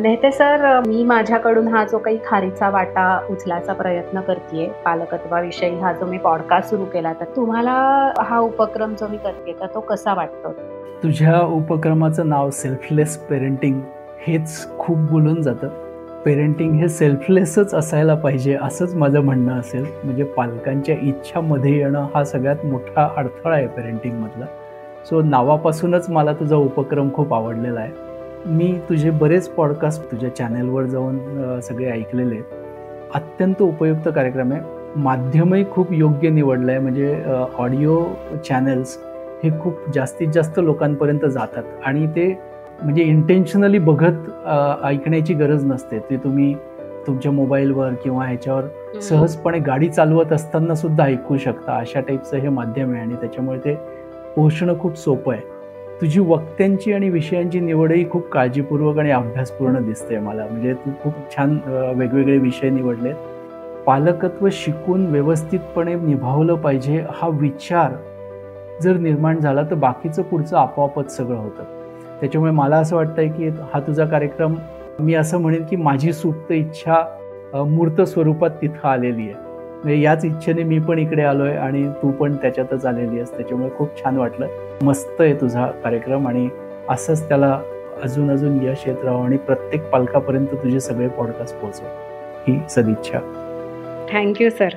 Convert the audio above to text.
नेते सर मी माझ्याकडून हा जो काही खारीचा वाटा उचलायचा प्रयत्न करते पालकत्वाविषयी हा जो मी पॉडकास्ट सुरू केला तर तुम्हाला हा उपक्रम जो मी करते तर तो कसा वाटतो? तुझ्या उपक्रमाचं नाव सेल्फलेस पेरेंटिंग हेच खूप बोलून जातं. पेरेंटिंग हे सेल्फलेसच असायला पाहिजे असंच माझं म्हणणं असेल. म्हणजे पालकांच्या इच्छामध्ये येणं हा सगळ्यात मोठा अडथळा आहे पेरेंटिंगमधला सो नावापासूनच मला तुझा उपक्रम खूप आवडलेला आहे. मी तुझे बरेच पॉडकास्ट तुझ्या चॅनेलवर जाऊन सगळे ऐकलेले आहेत. अत्यंत उपयुक्त कार्यक्रम आहे. माध्यमही खूप योग्य निवडलं आहे म्हणजे ऑडिओ चॅनल्स हे खूप जास्तीत जास्त लोकांपर्यंत जातात. आणि ते म्हणजे इंटेन्शनली बघत ऐकण्याची गरज नसते. ते तुम्ही तुमच्या मोबाईलवर किंवा ह्याच्यावर सहजपणे गाडी चालवत असताना सुद्धा ऐकू शकता. अशा टाईपचं हे माध्यम आहे. आणि त्याच्यामुळे ते पोहोचणं खूप सोपं आहे. तुझी वक्त्यांची आणि विषयांची निवडही खूप काळजीपूर्वक आणि अभ्यासपूर्ण दिसते मला. म्हणजे तू खूप छान वेगवेगळे विषय निवडलेत. पालकत्व शिकून व्यवस्थितपणे निभावलं पाहिजे हा विचार जर निर्माण झाला तर बाकीचं पुढचं आपोआपच सगळं होतं. त्याच्यामुळे मला असं वाटतंय की हा तुझा कार्यक्रम मी असं म्हणेन की माझी सुप्त इच्छा मूर्त स्वरूपात तिथं आलेली आहे. म्हणजे याच इच्छेने मी पण इकडे आलोय आणि तू पण त्याच्यातच आलेली आहेस. त्याच्यामुळे खूप छान वाटलं. मस्त आहे तुझा कार्यक्रम आणि असंच त्याला अजून अजून यश येत राहू आणि प्रत्येक पालकापर्यंत तुझे सगळे पॉडकास्ट पोहोचव. ही सदिच्छा. Thank you sir